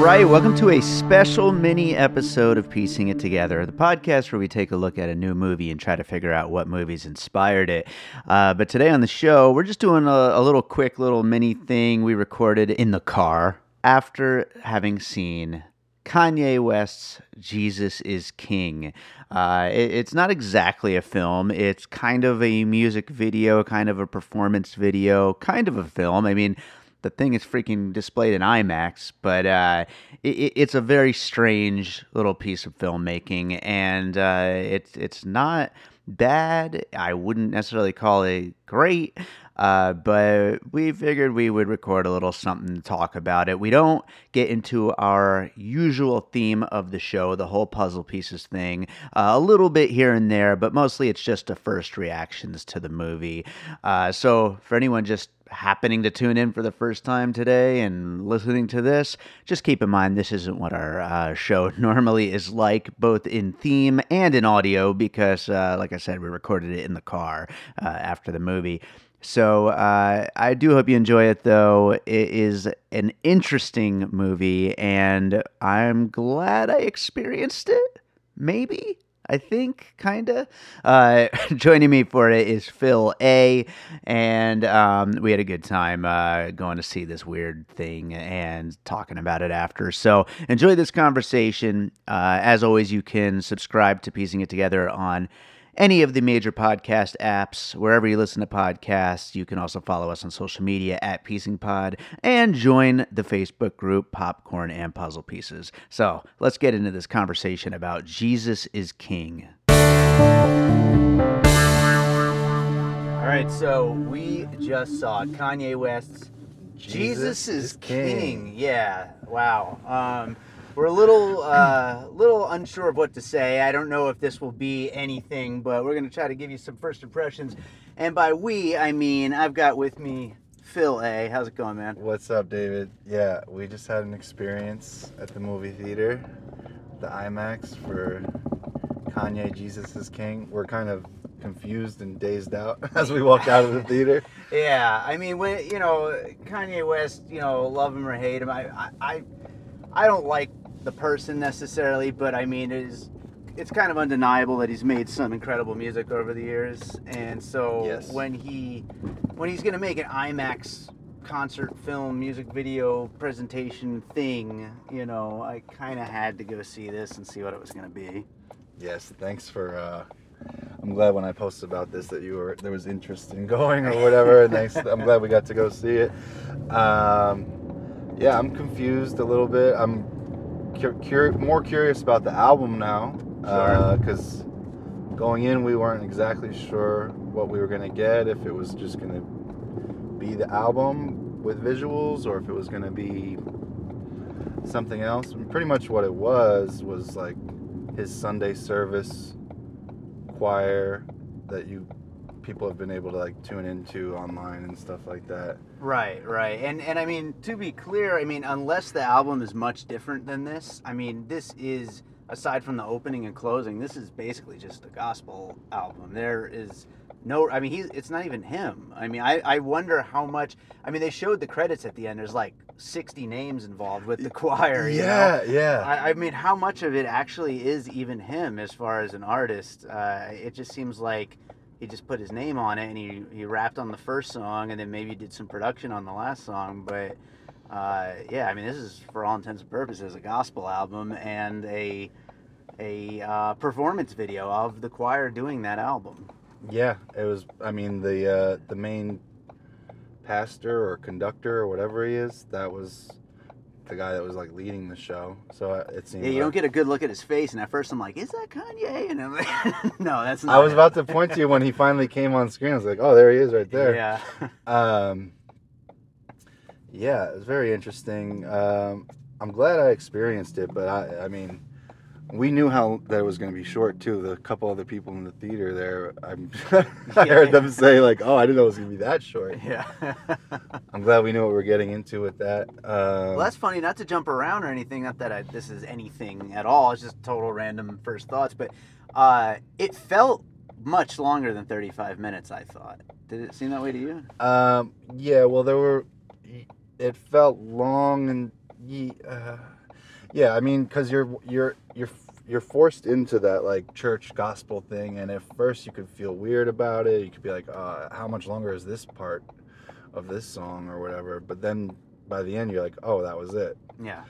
Right, welcome to a special mini episode of Piecing It Together, the podcast where we take a look at a new movie and try to figure out what movies inspired it. Uh, but today on the show, we're just doing a, a little quick little mini thing we recorded in the car after having seen Kanye West's Jesus is King. Uh, it- it's not exactly a film. It's kind of a music video, kind of a performance video, kind of a film. I mean, the thing is freaking displayed in IMAX, but uh, it, it's a very strange little piece of filmmaking, and uh, it's it's not bad. I wouldn't necessarily call it great, uh, but we figured we would record a little something to talk about it. We don't get into our usual theme of the show, the whole puzzle pieces thing, uh, a little bit here and there, but mostly it's just the first reactions to the movie. Uh, so for anyone just happening to tune in for the first time today and listening to this, just keep in mind this isn't what our uh, show normally is like, both in theme and in audio, because, uh, like I said, we recorded it in the car uh, after the movie. So uh, I do hope you enjoy it, though. It is an interesting movie, and I'm glad I experienced it. Maybe. I think, kinda. Uh, joining me for it is Phil A, and um, we had a good time uh, going to see this weird thing and talking about it after. So enjoy this conversation. Uh, as always, you can subscribe to Piecing It Together on any of the major podcast apps, wherever you listen to podcasts. You can also follow us on social media at Piecing Pod and join the Facebook group Popcorn and Puzzle Pieces. So let's get into this conversation about Jesus is King. All right, so we just saw Kanye West's Jesus, is King. Yeah, wow. Um, we're a little, uh, little unsure of what to say. I don't know if this will be anything, but we're gonna try to give you some first impressions. And by we, I mean I've got with me Phil A. How's it going, man? What's up, David? Yeah, we just had an experience at the movie theater, the IMAX for Kanye Jesus is King. We're kind of confused and dazed out as we walked out of the theater. Yeah, I mean, when you know Kanye West, you know, love him or hate him, I, I, I, I don't like the person necessarily, but I mean, it is, it's kind of undeniable that he's made some incredible music over the years, and so Yes. when he, when he's gonna make an IMAX concert film music video presentation thing, you know, I kind of had to go see this and see what it was gonna be. Yes, thanks for. Uh, I'm glad when I posted about this that you were there was interest in going or whatever. and thanks. I'm glad we got to go see it. Um, yeah, I'm confused a little bit. I'm cur- cur- more curious about the album now Sure. Uh, because going in we weren't exactly sure what we were gonna get. If it was just gonna be the album with visuals or if it was gonna be something else. And pretty much what it was was like his Sunday service choir that you people have been able to like tune into online and stuff like that. Right, right. And and I mean, to be clear, I mean, unless the album is much different than this, I mean, this is aside from the opening and closing, this is basically just a gospel album. There is no I mean, he's it's not even him. I mean, I I wonder how much I mean, they showed the credits at the end. There's like 60 names involved with the choir, you know? yeah, yeah. I, I mean, how much of it actually is even him as far as an artist? Uh, it just seems like he just put his name on it and he, he rapped on the first song and then maybe did some production on the last song. But uh, yeah, I mean, this is for all intents and purposes a gospel album and a a uh, performance video of the choir doing that album. Yeah, it was. I mean, the uh, the main pastor or conductor or whatever he is, that was the guy that was like leading the show. So it seemed. Yeah, you like- don't get a good look at his face, and at first I'm like, "Is that Kanye?" And I'm like, "No, that's not." I was him." about to point to you when he finally came on screen. I was like, "Oh, there he is, right there." Yeah. Um, yeah, it was very interesting. Um, I'm glad I experienced it, but I, I mean, we knew how that it was going to be short too. The couple other people in the theater there, I'm, I heard them say like, "Oh, I didn't know it was going to be that short." yeah. I'm glad we knew what we are getting into with that. Um, well, that's funny. Not to jump around or anything. Not that I, this is anything at all. It's just total random first thoughts. But uh, it felt much longer than 35 minutes. I thought. Did it seem that way to you? Um, yeah, well, there were. It felt long and uh, yeah. I mean, because you're you're you're you're forced into that like church gospel thing, and at first you could feel weird about it. You could be like, uh, how much longer is this part of this song or whatever? But then by the end, you're like, oh, that was it. Yeah.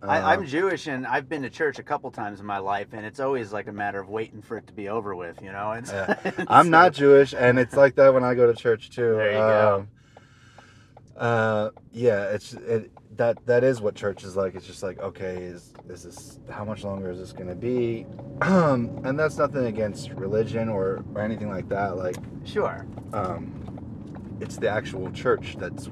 Uh, I, I'm Jewish and I've been to church a couple times in my life, and it's always like a matter of waiting for it to be over with. You know. It's, Yeah. I'm not Jewish, and it's like that when I go to church too. There you go. Um, Uh, yeah, it's it, that that is what church is like. It's just like, okay, is is this how much longer is this gonna be? Um, and that's nothing against religion or or anything like that. Like, Sure. um, it's the actual church that's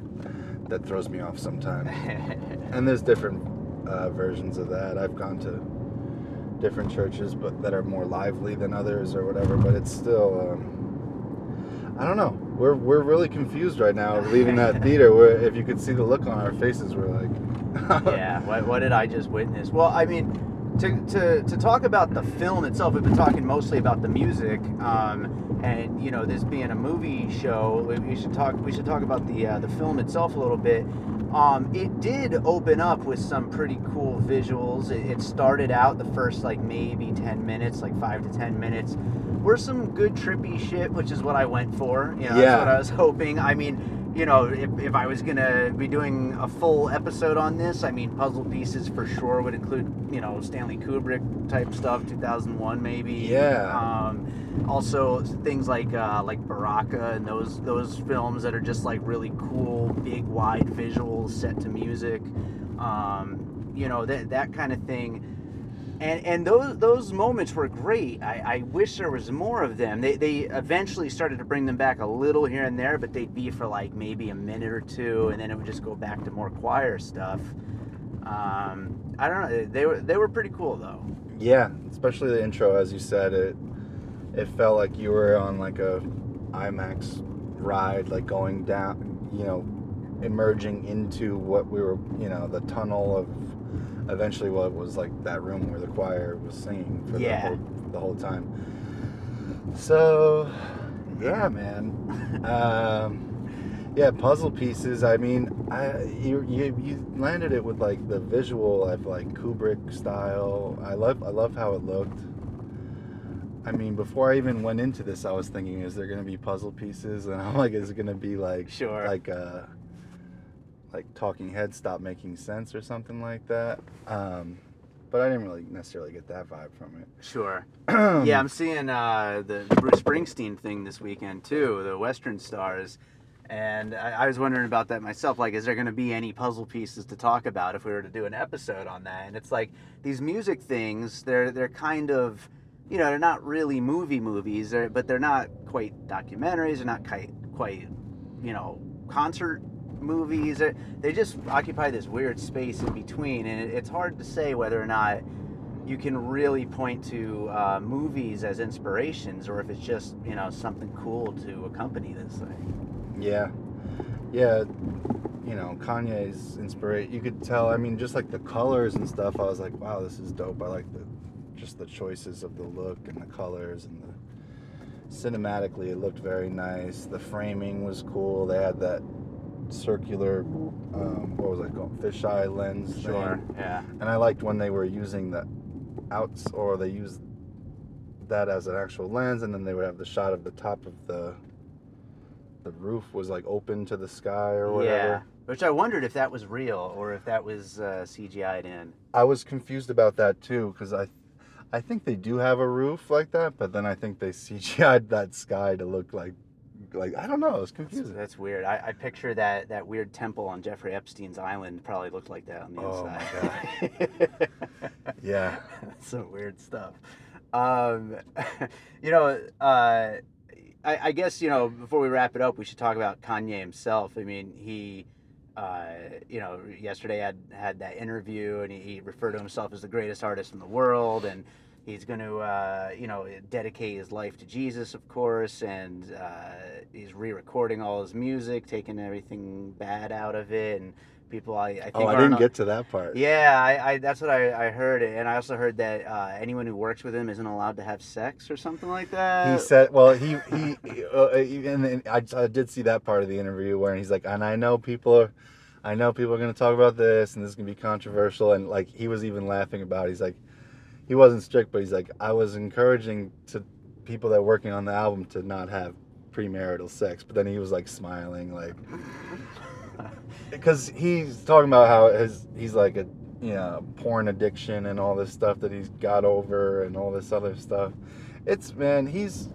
that throws me off sometimes. And there's different uh, versions of that. I've gone to different churches, but that are more lively than others or whatever. But it's still, um, I don't know. We're we're really confused right now leaving that theater. Where if you could see the look on our faces, we're like, yeah. What, what did I just witness? Well, I mean, to, to, to talk about the film itself, we've been talking mostly about the music, um, and you know, this being a movie show, we, should talk. We should talk about the uh, the film itself a little bit. Um, it did open up with some pretty cool visuals. It, it started out the first like maybe ten minutes, like five to ten minutes, were some good trippy shit, which is what I went for. You know, Yeah. that's what I was hoping. I mean, you know, if, if I was gonna be doing a full episode on this, I mean, puzzle pieces for sure would include, you know, Stanley Kubrick type stuff, 2001 maybe. Yeah. Um, also things like uh, like Baraka and those those films that are just like really cool, big, wide visuals set to music. Um, you know that that kind of thing and and those those moments were great. I, I wish there was more of them. They they eventually started to bring them back a little here and there, but they'd be for like maybe a minute or two, and then it would just go back to more choir stuff. Um, I don't know. They were they were pretty cool though. yeah, especially the intro, as you said, it it felt like you were on like a IMAX ride, like going down, you know, emerging into what we were, you know, the tunnel of eventually what was like that room where the choir was singing for Yeah. the, whole, the whole time. So, yeah, man. um, yeah, puzzle pieces. I mean, I you, you you landed it with like the visual of like Kubrick style. I love I love how it looked. I mean, before I even went into this, I was thinking, is there gonna be puzzle pieces? And I'm like, is it gonna be like Sure. like uh like Talking Heads stop making sense or something like that? Um, but I didn't really necessarily get that vibe from it. Sure. yeah, I'm seeing uh, the Bruce Springsteen thing this weekend too, the Western Stars, and I, I was wondering about that myself. Like, is there going to be any puzzle pieces to talk about if we were to do an episode on that? And it's like these music things, they're they're kind of, you know, they're not really movie movies, they're, but they're not quite documentaries. They're not quite quite, you know, concert movies. They're, just occupy this weird space in between, and it's hard to say whether or not you can really point to uh, movies as inspirations or if it's just you know something cool to accompany this thing Yeah, yeah. You know, Kanye's inspiration. You could tell. I mean, just like the colors and stuff. I was like, wow, this is dope. I like the just the choices of the look and the colors and the cinematically. It looked very nice. The framing was cool. They had that circular, um, what was it called, fisheye lens. thing. yeah And I liked when they were using the outs, or they used that as an actual lens, and then they would have the shot of the top of the the roof was like open to the sky or whatever. Yeah. Which I wondered if that was real or if that was uh, CGI'd in. I was confused about that too because I, I think they do have a roof like that, but then I think they CGI'd that sky to look like, like I don't know. It's That's, confusing. that's weird. I, I picture that, that weird temple on Jeffrey Epstein's island probably looked like that on the Oh, my inside. Yeah. That's some weird stuff. Um, you know, uh, I, I guess you know before we wrap it up, we should talk about Kanye himself. I mean, he, uh, you know, yesterday had had that interview, and he, he referred to himself as the greatest artist in the world, and he's going to, uh, you know, dedicate his life to Jesus, of course, and uh, he's re-recording all his music, taking everything bad out of it, and people I, I think Oh, I didn't get to that part. yeah, I, I that's what I, I heard, and I also heard that uh, anyone who works with him isn't allowed to have sex or something like that. He said, well, he he, uh, and I, I did see that part of the interview where he's like, and I know people are, I know people are going to talk about this, and this is going to be controversial, and like he was even laughing about. It. He's like, he wasn't strict, but he's like, I was encouraging to people that are working on the album to not have premarital sex, but then he was like smiling, like, because he's talking about how his he's like a you know porn addiction and all this stuff that he's got over and all this other stuff. It's man, he's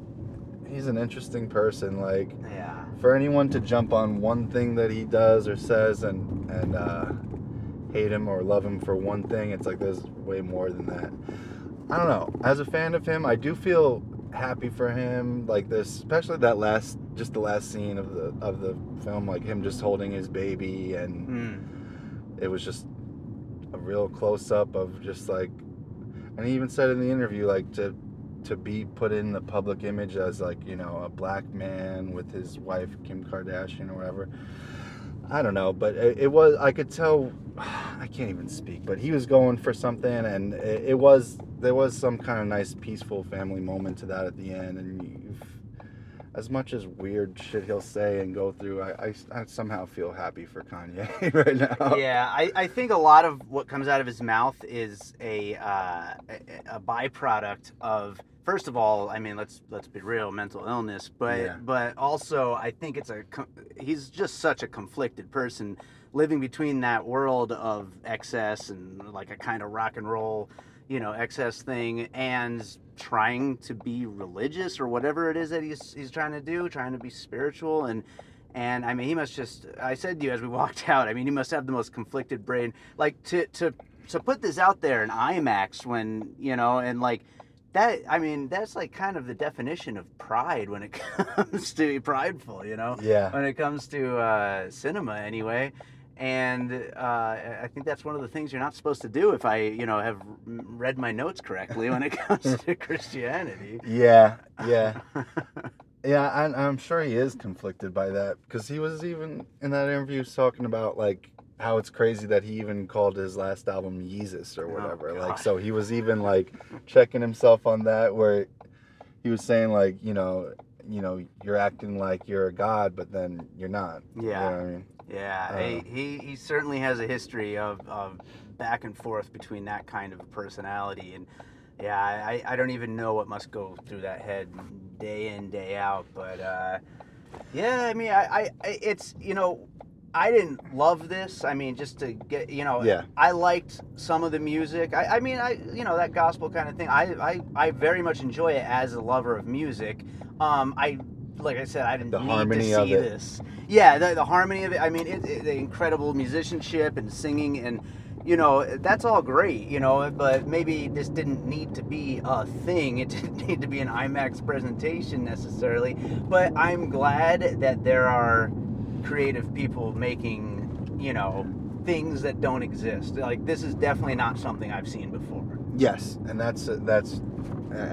he's an interesting person. Like yeah, for anyone to jump on one thing that he does or says and and uh, hate him or love him for one thing, it's like there's way more than that. I don't know. As a fan of him, I do feel happy for him. Like this, especially that last, just the last scene of the of the film, like him just holding his baby, and Mm. it was just a real close up of just like, and he even said in the interview, like to to be put in the public image as like you know a black man with his wife Kim Kardashian or whatever. I don't know, but it, it was I could tell. I can't even speak, but he was going for something, and it, it was there was some kind of nice, peaceful family moment to that at the end, and as much as weird shit he'll say and go through, I, I, I somehow feel happy for Kanye right now. Yeah, I, I think a lot of what comes out of his mouth is a, uh, a a byproduct of first of all, I mean let's let's be real, mental illness, but Yeah. but also I think it's a he's just such a conflicted person living between that world of excess and like a kind of rock and roll, you know, excess thing and trying to be religious or whatever it is that he's he's trying to do, trying to be spiritual and and I mean, he must just. I said to you as we walked out. I mean, he must have the most conflicted brain. Like to to to put this out there in IMAX when you know, and like that. I mean, that's like kind of the definition of pride when it comes to prideful. You know, Yeah. when it comes to uh, cinema, anyway. And uh, I think that's one of the things you're not supposed to do. If I, you know, have read my notes correctly when it comes to Christianity. Yeah, yeah, yeah. I'm, I'm sure he is conflicted by that because he was even in that interview talking about like how it's crazy that he even called his last album Yeezus or Oh, whatever. like, so he was even like checking himself on that where he was saying like, you know, you know, you're acting like you're a god, but then you're not. You know Yeah. what I mean? Yeah, Uh, he, he he certainly has a history of, of back and forth between that kind of personality, and yeah, I, I don't even know what must go through that head day in day out. But uh, yeah, I mean, I I- it's you know, I didn't love this. I mean, just to get you know, Yeah. I liked some of the music. I, I mean, I you know that gospel kind of thing. I, I I very much enjoy it as a lover of music. Um, I like I said, I didn't The need harmony to of see this. Yeah, the, the harmony of it. I mean, it, it, the incredible musicianship and singing and you know that's all great. You know, but maybe this didn't need to be a thing. It didn't need to be an IMAX presentation necessarily. But I'm glad that there are creative people making you know things that don't exist. Like this is definitely not something I've seen before. Yes, and that's that's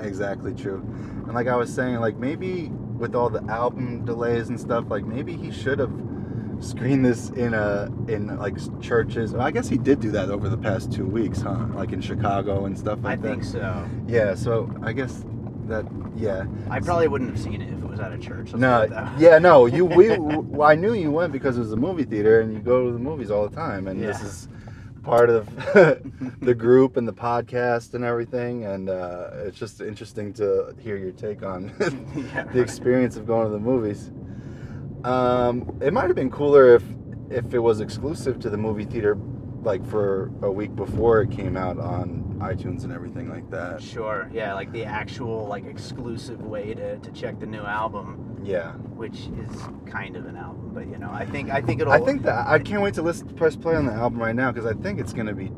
exactly true. And like I was saying, like maybe with all the album delays and stuff, like maybe he should have screened this in a in like churches. I guess he did do that over the past two weeks, huh? Like in Chicago and stuff I like that. I think so. Yeah, so I guess that yeah. I probably wouldn't have seen it was at a church. No, put it that way. yeah, no. You we I knew you went because it was a movie theater, and you go to the movies all the time, and this is part of the group and the podcast and everything, and uh, it's just interesting to hear your take on Yeah, the experience of going to the movies. Um, it might have been cooler if if it was exclusive to the movie theater, like for a week before it came out on iTunes and everything like that. Sure. Yeah, like the actual like exclusive way to, to check the new album, Yeah. which is kind of an album, but you know, I think I think it'll. I think that I can't wait to listen press play on the album right now because I think it's gonna be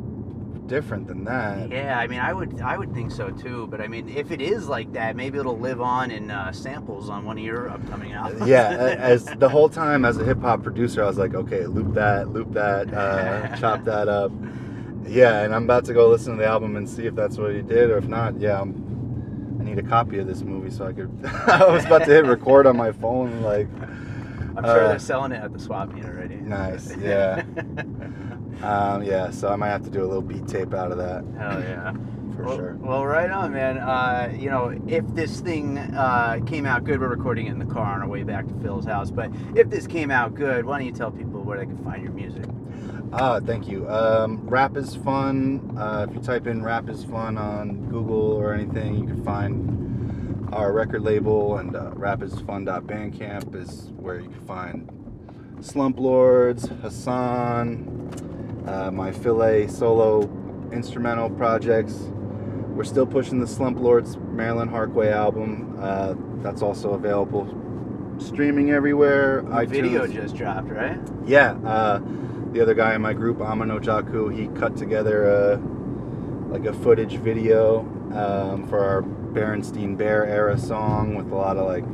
different than that. Yeah, I mean, I would I would think so too. But I mean, if it is like that, maybe it'll live on in uh, samples on one of your upcoming albums. yeah, as the whole time as a hip hop producer, I was like, okay, loop that, loop that, uh, chop that up. Yeah, and I'm about to go listen to the album and see if that's what he did, or if not, yeah, I'm, I need a copy of this movie so I could. I was about to hit record on my phone, like, I'm sure uh, they're selling it at the swap meet already. nice, yeah, um, yeah. So I might have to do a little beat tape out of that Hell yeah. for well, sure. Well, right on, man. Uh, you know, if this thing uh, came out good, we're recording it in the car on our way back to Phil's house. But if this came out good, why don't you tell people where they can find your music? Ah, thank you. Um, rap is fun. Uh, if you type in rap is fun on Google or anything, you can find our record label and uh, rapisfun.bandcamp is where you can find Slump Lords, Hassan, uh, my Filet solo instrumental projects. We're still pushing the Slump Lords Marilyn Harkway album. Uh, that's also available streaming everywhere. The video just dropped, right? Yeah, uh, the other guy in my group, Amano Jaku, he cut together a, like a footage video um, for our Berenstein Bear era song with a lot of like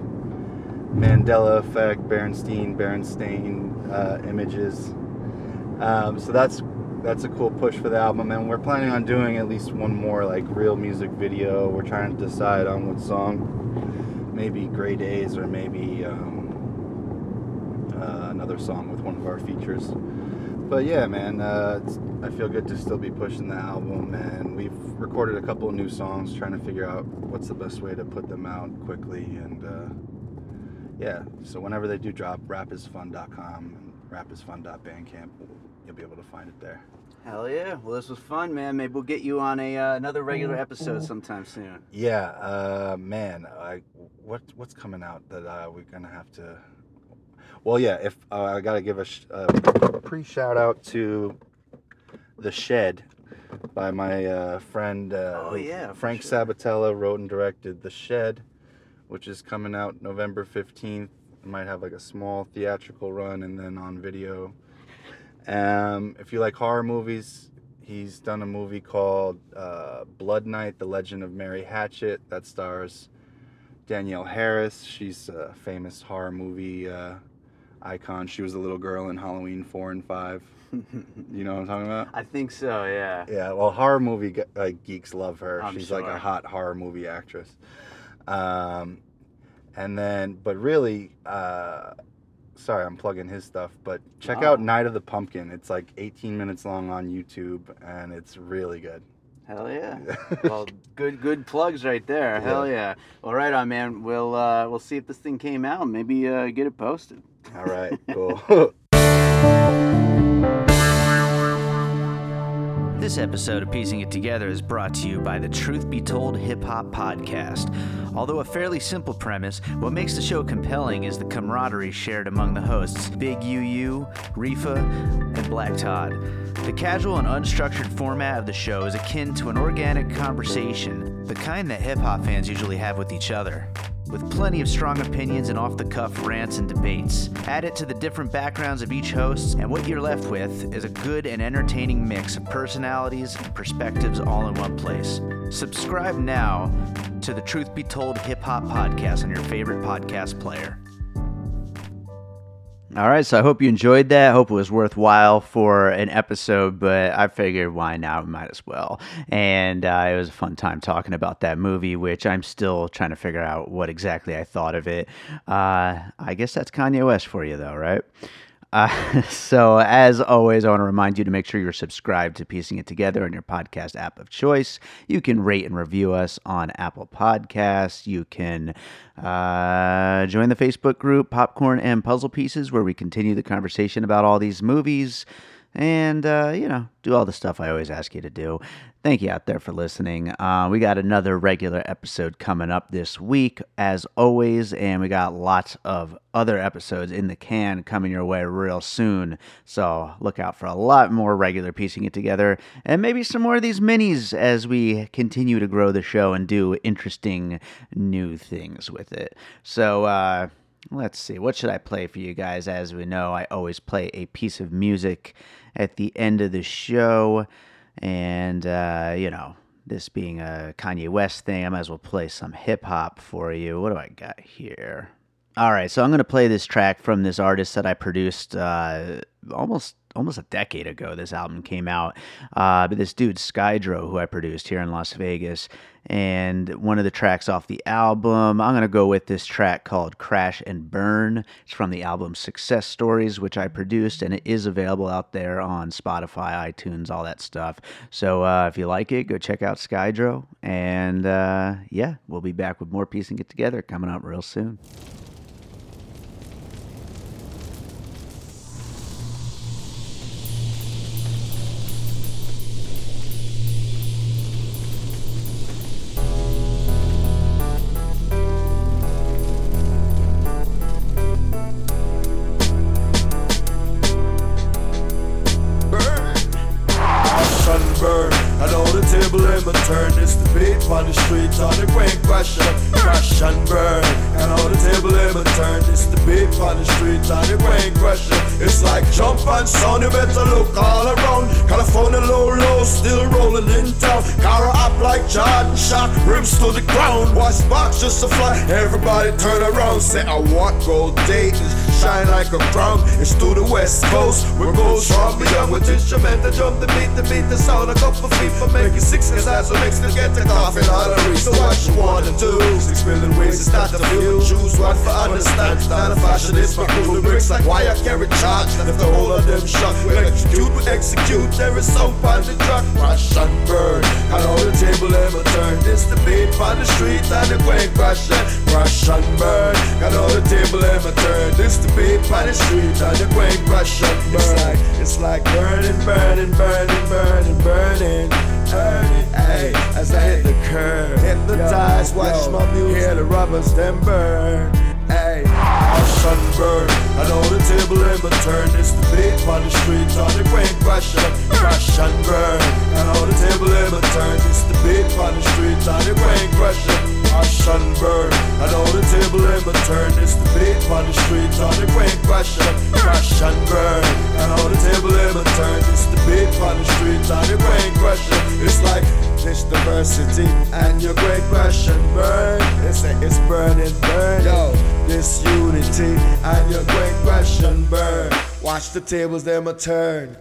Mandela effect, Berenstein, Berenstain uh, images. Um, so that's that's a cool push for the album, and we're planning on doing at least one more like real music video. We're trying to decide on what song, maybe Gray Days or maybe. Um, uh, another song with one of our features. But yeah, man, uh, it's, I feel good to still be pushing the album, and we've recorded a couple of new songs, trying to figure out what's the best way to put them out quickly. And uh, yeah, so whenever they do drop, rapisfun.com and rapisfun.bandcamp, you'll be able to find it there. Hell yeah. Well, this was fun, man. Maybe we'll get you on a uh, another regular episode sometime soon. Yeah, uh, man, I, what what's coming out that uh, we're gonna have to? Well, yeah, if uh, I gotta give a, sh- a pre shout out to the Shed by my uh, friend uh, Oh, yeah, Frank sure. Sabatella wrote and directed the Shed, which is coming out November fifteenth. It Might have like a small theatrical run and then on video. Um, if you like horror movies, he's done a movie called uh, Blood Night: The Legend of Mary Hatchet that stars Danielle Harris. She's a famous horror movie uh, icon. She was a little girl in Halloween four and five. You know what I'm talking about? I think so, yeah. Yeah, well, horror movie like geeks love her. I'm She's like a hot horror movie actress. Um, and then, but really, uh, sorry, I'm plugging his stuff. But check Wow. out Night of the Pumpkin. It's like 18 minutes long on YouTube, and it's really good. Hell yeah. well, good good plugs right there. Hell yeah. Well, right on, man. We'll uh, we'll see if this thing came out. Maybe uh, get it posted. All right, cool. This episode of Piecing It Together is brought to you by the Truth Be Told Hip Hop Podcast. Although a fairly simple premise, what makes the show compelling is the camaraderie shared among the hosts Big UU, Rifa, and Black Todd. The casual and unstructured format of the show is akin to an organic conversation, the kind that hip hop fans usually have with each other with plenty of strong opinions and off the cuff rants and debates. Add it to the different backgrounds of each host, and what you're left with is a good and entertaining mix of personalities and perspectives all in one place. Subscribe now to the Truth Be Told Hip Hop Podcast on your favorite podcast player. All right, so I hope you enjoyed that. Hope it was worthwhile for an episode, but I figured why now? Might as well. And uh, it was a fun time talking about that movie, which I'm still trying to figure out what exactly I thought of it. Uh, I guess that's Kanye West for you, though, right? Uh, so, as always, I want to remind you to make sure you're subscribed to Piecing It Together on your podcast app of choice. You can rate and review us on Apple Podcasts. You can uh, join the Facebook group Popcorn and Puzzle Pieces, where we continue the conversation about all these movies. And, uh, you know, do all the stuff I always ask you to do. Thank you out there for listening. Uh, we got another regular episode coming up this week, as always, and we got lots of other episodes in the can coming your way real soon. So look out for a lot more regular piecing it together, and maybe some more of these minis as we continue to grow the show and do interesting new things with it. So, uh, Let's see, what should I play for you guys? As we know, I always play a piece of music at the end of the show. And, uh, you know, this being a Kanye West thing, I might as well play some hip hop for you. What do I got here? All right, so I'm going to play this track from this artist that I produced uh, almost almost a decade ago. This album came out, uh, but this dude Skydro, who I produced here in Las Vegas, and one of the tracks off the album, I'm gonna go with this track called "Crash and Burn." It's from the album Success Stories, which I produced, and it is available out there on Spotify, iTunes, all that stuff. So uh, if you like it, go check out Skydro, and uh, yeah, we'll be back with more piecing it together coming up real soon. Say I want gold Dayton shine like a crown. It's to the west coast, we're gold strong. Beyond with instrumental jump the beat, the beat, the sound. A couple feet for making six, cause what makes them get the coffee lottery. So what you wanna do? Six million ways to start to feel. Choose one for understand. Not a fashion, it's my cool bricks like why I carry charge. And if the whole of them shot, we execute, we execute. There is some on the truck, crash and burn. And all the table ever turn. This the beat on the street and the quake crash and crash and burn. Got all the table my turn. This the beat by the street and the quake and burn. It's like, it's like burning, burning, burning, burning, burning. Burning, hey, as I hit the curb, hypnotize, watch my music, hear the rubbers then burn. Hey, I sunburn, I know the table in my turn. It's the beat on the street, on the quake crash and crash and burn. I know the table in my turn. It's the beat on the street, on the crash and crash and burn. I know the table in my turn. It's the beat on the street, on the quake crash and crash and burn. I know the table in my turn. It's the beat on the street, on the quake crash It's like this diversity and your great crash and burn. It's a, it's burning, burn. Yo, this unity and your great crash and burn. Watch the tables, them a turn.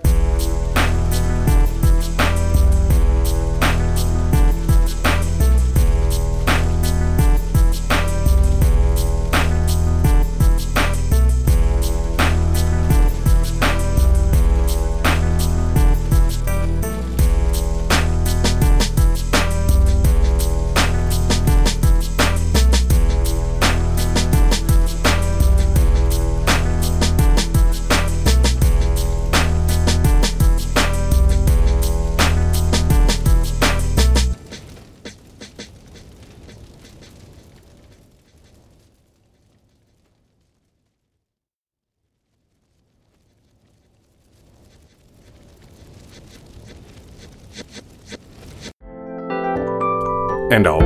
And all.